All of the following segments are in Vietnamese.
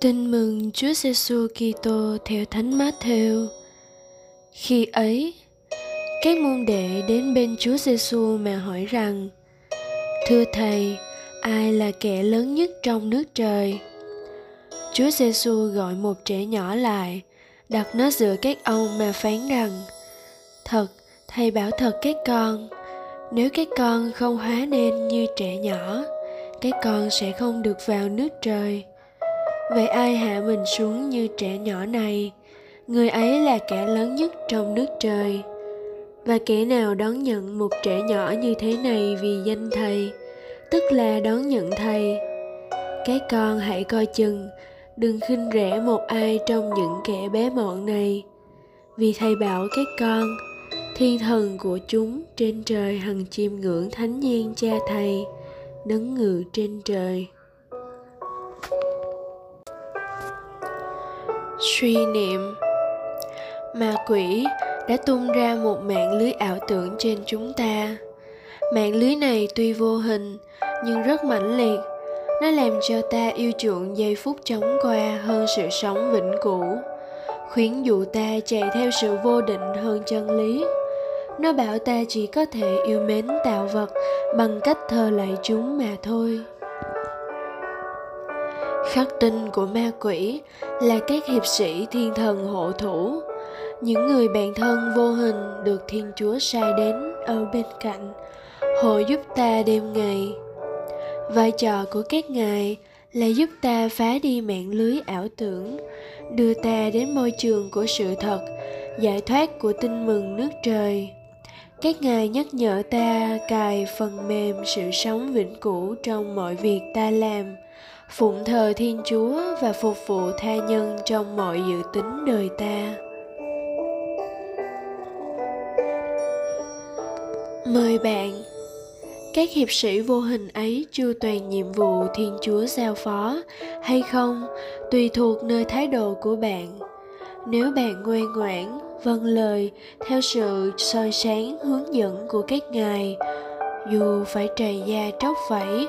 Tin mừng Chúa Giêsu Kitô theo Thánh Matthew. Khi ấy, các môn đệ đến bên Chúa Giêsu mà hỏi rằng: Thưa thầy, ai là kẻ lớn nhất trong nước trời? Chúa Giêsu gọi một trẻ nhỏ lại, đặt nó giữa các ông mà phán rằng: Thật, thầy bảo thật các con, nếu các con không hóa nên như trẻ nhỏ, các con sẽ không được vào nước trời vậy ai hạ mình xuống như trẻ nhỏ này? Người ấy là kẻ lớn nhất trong nước trời. Và kẻ nào đón nhận một trẻ nhỏ như thế này vì danh thầy? Tức là đón nhận thầy. Các con hãy coi chừng, đừng khinh rẻ một ai trong những kẻ bé mọn này. Vì thầy bảo các con thiên thần của chúng trên trời hằng chiêm ngưỡng thánh nhiên cha thầy, đấng ngự trên trời. Suy niệm. Ma quỷ đã tung ra một mạng lưới ảo tưởng trên chúng ta. Mạng lưới này tuy vô hình, nhưng rất mãnh liệt. Nó làm cho ta yêu chuộng giây phút chóng qua hơn sự sống vĩnh cửu, khuyến dụ ta chạy theo sự vô định hơn chân lý. Nó bảo ta chỉ có thể yêu mến tạo vật bằng cách thờ lạy chúng mà thôi khắc tinh của ma quỷ là các hiệp sĩ thiên thần hộ thủ. Những người bạn thân vô hình được thiên chúa sai đến ở bên cạnh, hộ giúp ta đêm ngày. Vai trò của các ngài là giúp ta phá đi mạng lưới ảo tưởng, đưa ta đến môi trường của sự thật, giải thoát của tin mừng nước trời. Các ngài nhắc nhở ta cài phần mềm sự sống vĩnh cửu trong mọi việc ta làm phụng thờ thiên chúa và phục vụ tha nhân trong mọi dự tính đời ta. Mời bạn, các hiệp sĩ vô hình ấy chưa toàn nhiệm vụ thiên chúa giao phó hay không tùy thuộc nơi thái độ của bạn. Nếu bạn ngoan ngoãn vâng lời, theo sự soi sáng hướng dẫn của các ngài, dù phải trầy da tróc vẫy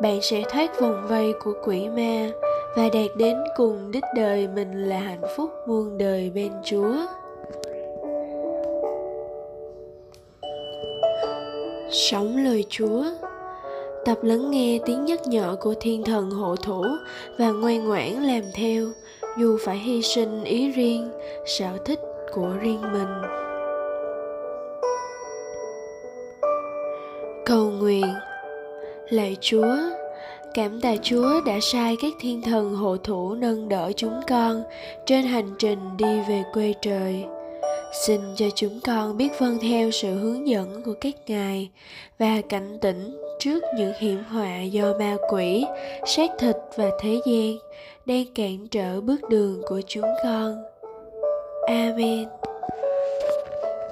bạn sẽ thoát vòng vây của quỷ ma và đạt đến cùng đích đời mình là hạnh phúc muôn đời bên chúa. Sống lời chúa. Tập lắng nghe tiếng nhắc nhở của thiên thần hộ thủ và ngoan ngoãn làm theo, dù phải hy sinh ý riêng, sở thích của riêng mình. Cầu nguyện lạy chúa, cảm tạ chúa đã sai các thiên thần hộ thủ nâng đỡ chúng con trên hành trình đi về quê trời. Xin cho chúng con biết vâng theo sự hướng dẫn của các ngài và cảnh tỉnh trước những hiểm họa do ma quỷ, xác thịt và thế gian đang cản trở bước đường của chúng con. Amen.